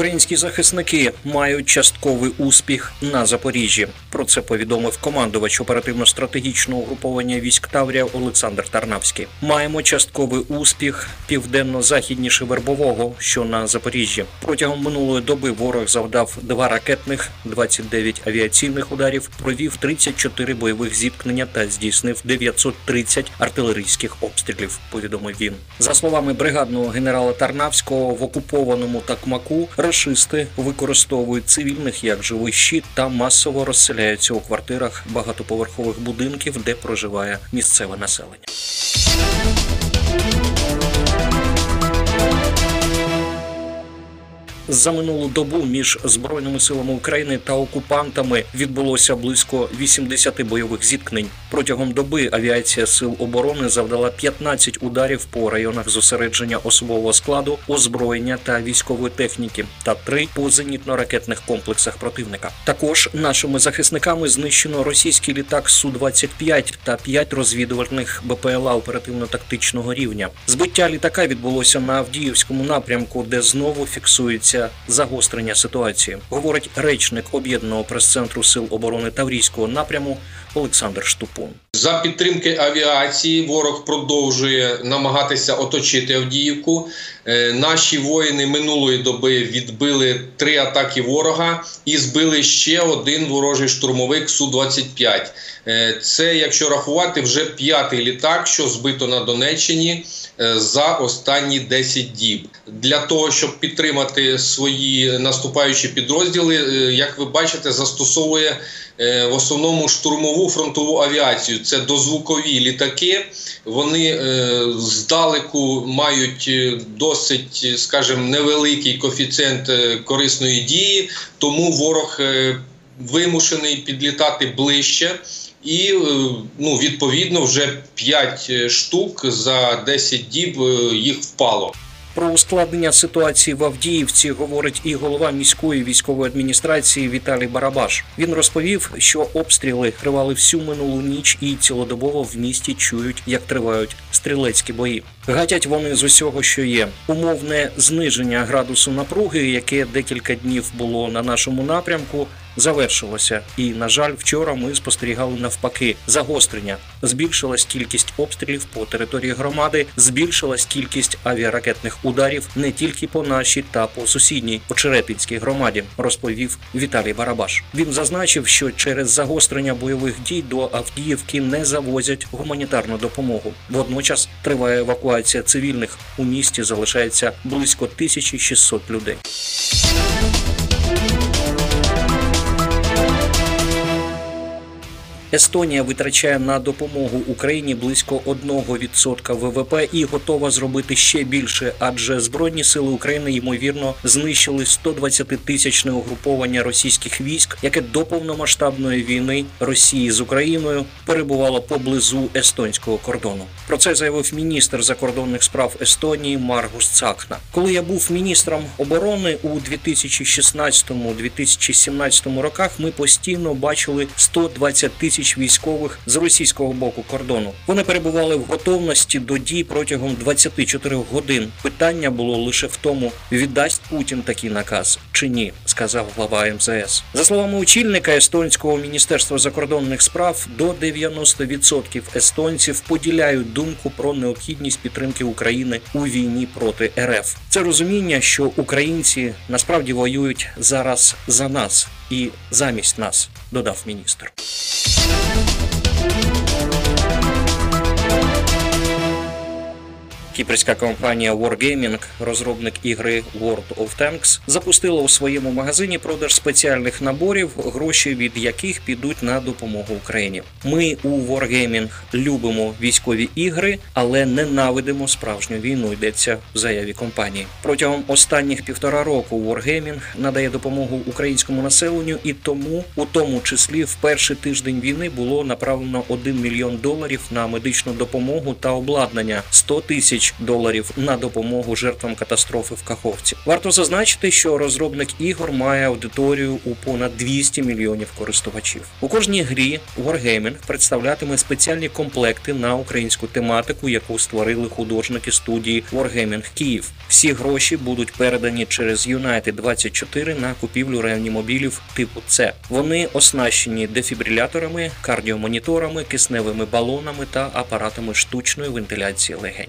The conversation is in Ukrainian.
Українські захисники мають частковий успіх на Запоріжжі. Про це повідомив командувач оперативно-стратегічного угруповання військ Таврія Олександр Тарнавський. Маємо частковий успіх південно-західніше вербового, що на Запоріжжі. Протягом минулої доби ворог завдав два ракетних, 29 авіаційних ударів, провів 34 бойових зіткнення та здійснив 930 артилерійських обстрілів. Повідомив він. За словами бригадного генерала Тарнавського, в окупованому Такмаку рашисти використовують цивільних як живий щит та масово розселяються у квартирах багатоповерхових будинків, де проживає місцеве населення. За минулу добу між збройними силами України та окупантами відбулося близько 80 бойових зіткнень. Протягом доби авіація сил оборони завдала 15 ударів по районах зосередження особового складу, озброєння та військової техніки, та три по зенітно-ракетних комплексах противника. Також нашими захисниками знищено російський літак су 25 та 5 розвідувальних БПЛА оперативно-тактичного рівня. Збиття літака відбулося на Авдіївському напрямку, де знову фіксується загострення ситуації, говорить речник об'єднаного прес-центру сил оборони Таврійського напряму Олександр Штупун. За підтримки авіації ворог продовжує намагатися оточити Авдіївку. Е, Наші воїни минулої доби відбили три атаки ворога і збили ще один ворожий штурмовик су 25 Е, Це, якщо рахувати, вже п'ятий літак, що збито на Донеччині е, за останні 10 діб. Для того щоб підтримати свої наступаючі підрозділи, як ви бачите, застосовує в основному штурмову фронтову авіацію. Це дозвукові літаки. Вони е, здалеку мають е, досить, скажімо, невеликий коефіцієнт е, корисної дії, тому ворог е, вимушений підлітати ближче. І е, ну, відповідно вже 5 штук за 10 діб е, їх впало. Про ускладнення ситуації в Авдіївці говорить і голова міської військової адміністрації Віталій Барабаш. Він розповів, що обстріли тривали всю минулу ніч і цілодобово в місті чують, як тривають стрілецькі бої. Гатять вони з усього, що є. Умовне зниження градусу напруги, яке декілька днів було на нашому напрямку, завершилося. І, на жаль, вчора ми спостерігали навпаки загострення. Збільшилась кількість обстрілів по території громади, збільшилась кількість авіаракетних ударів не тільки по нашій та по сусідній Очерепінській громаді, розповів Віталій Барабаш. Він зазначив, що через загострення бойових дій до Авдіївки не завозять гуманітарну допомогу. Водночас триває евакуація цивільних. У місті залишається близько 1600 людей. Естонія витрачає на допомогу Україні близько 1% ВВП і готова зробити ще більше, адже збройні сили України ймовірно знищили 120-тисячне угруповання російських військ, яке до повномасштабної війни Росії з Україною перебувало поблизу естонського кордону. Про це заявив міністр закордонних справ Естонії Маргус Цакна. Коли я був міністром оборони у 2016-2017 роках, ми постійно бачили 120 тисяч військових з російського боку кордону. Вони перебували в готовності до дій протягом 24 годин. Питання було лише в тому, віддасть Путін такий наказ чи ні, сказав глава МЗС. За словами очільника естонського міністерства закордонних справ, до 90% естонців поділяють думку про необхідність підтримки України у війні проти РФ. Це розуміння, що українці насправді воюють зараз за нас і замість нас, додав міністр. Кіпрська компанія Wargaming, розробник ігри World of Tanks, запустила у своєму магазині продаж спеціальних наборів, гроші від яких підуть на допомогу Україні. Ми у Wargaming любимо військові ігри, але ненавидимо справжню війну. Йдеться в заяві компанії. Протягом останніх півтора року Wargaming надає допомогу українському населенню, і тому, у тому числі, в перший тиждень війни було направлено 1 мільйон доларів на медичну допомогу та обладнання, 100 тисяч доларів на допомогу жертвам катастрофи в Каховці. Варто зазначити, що розробник ігор має аудиторію у понад 200 мільйонів користувачів. У кожній грі Wargaming представлятиме спеціальні комплекти на українську тематику, яку створили художники студії Wargaming Київ. Всі гроші будуть передані через United 24 на купівлю реанімобілів типу С. Вони оснащені дефібриляторами, кардіомоніторами, кисневими балонами та апаратами штучної вентиляції легень.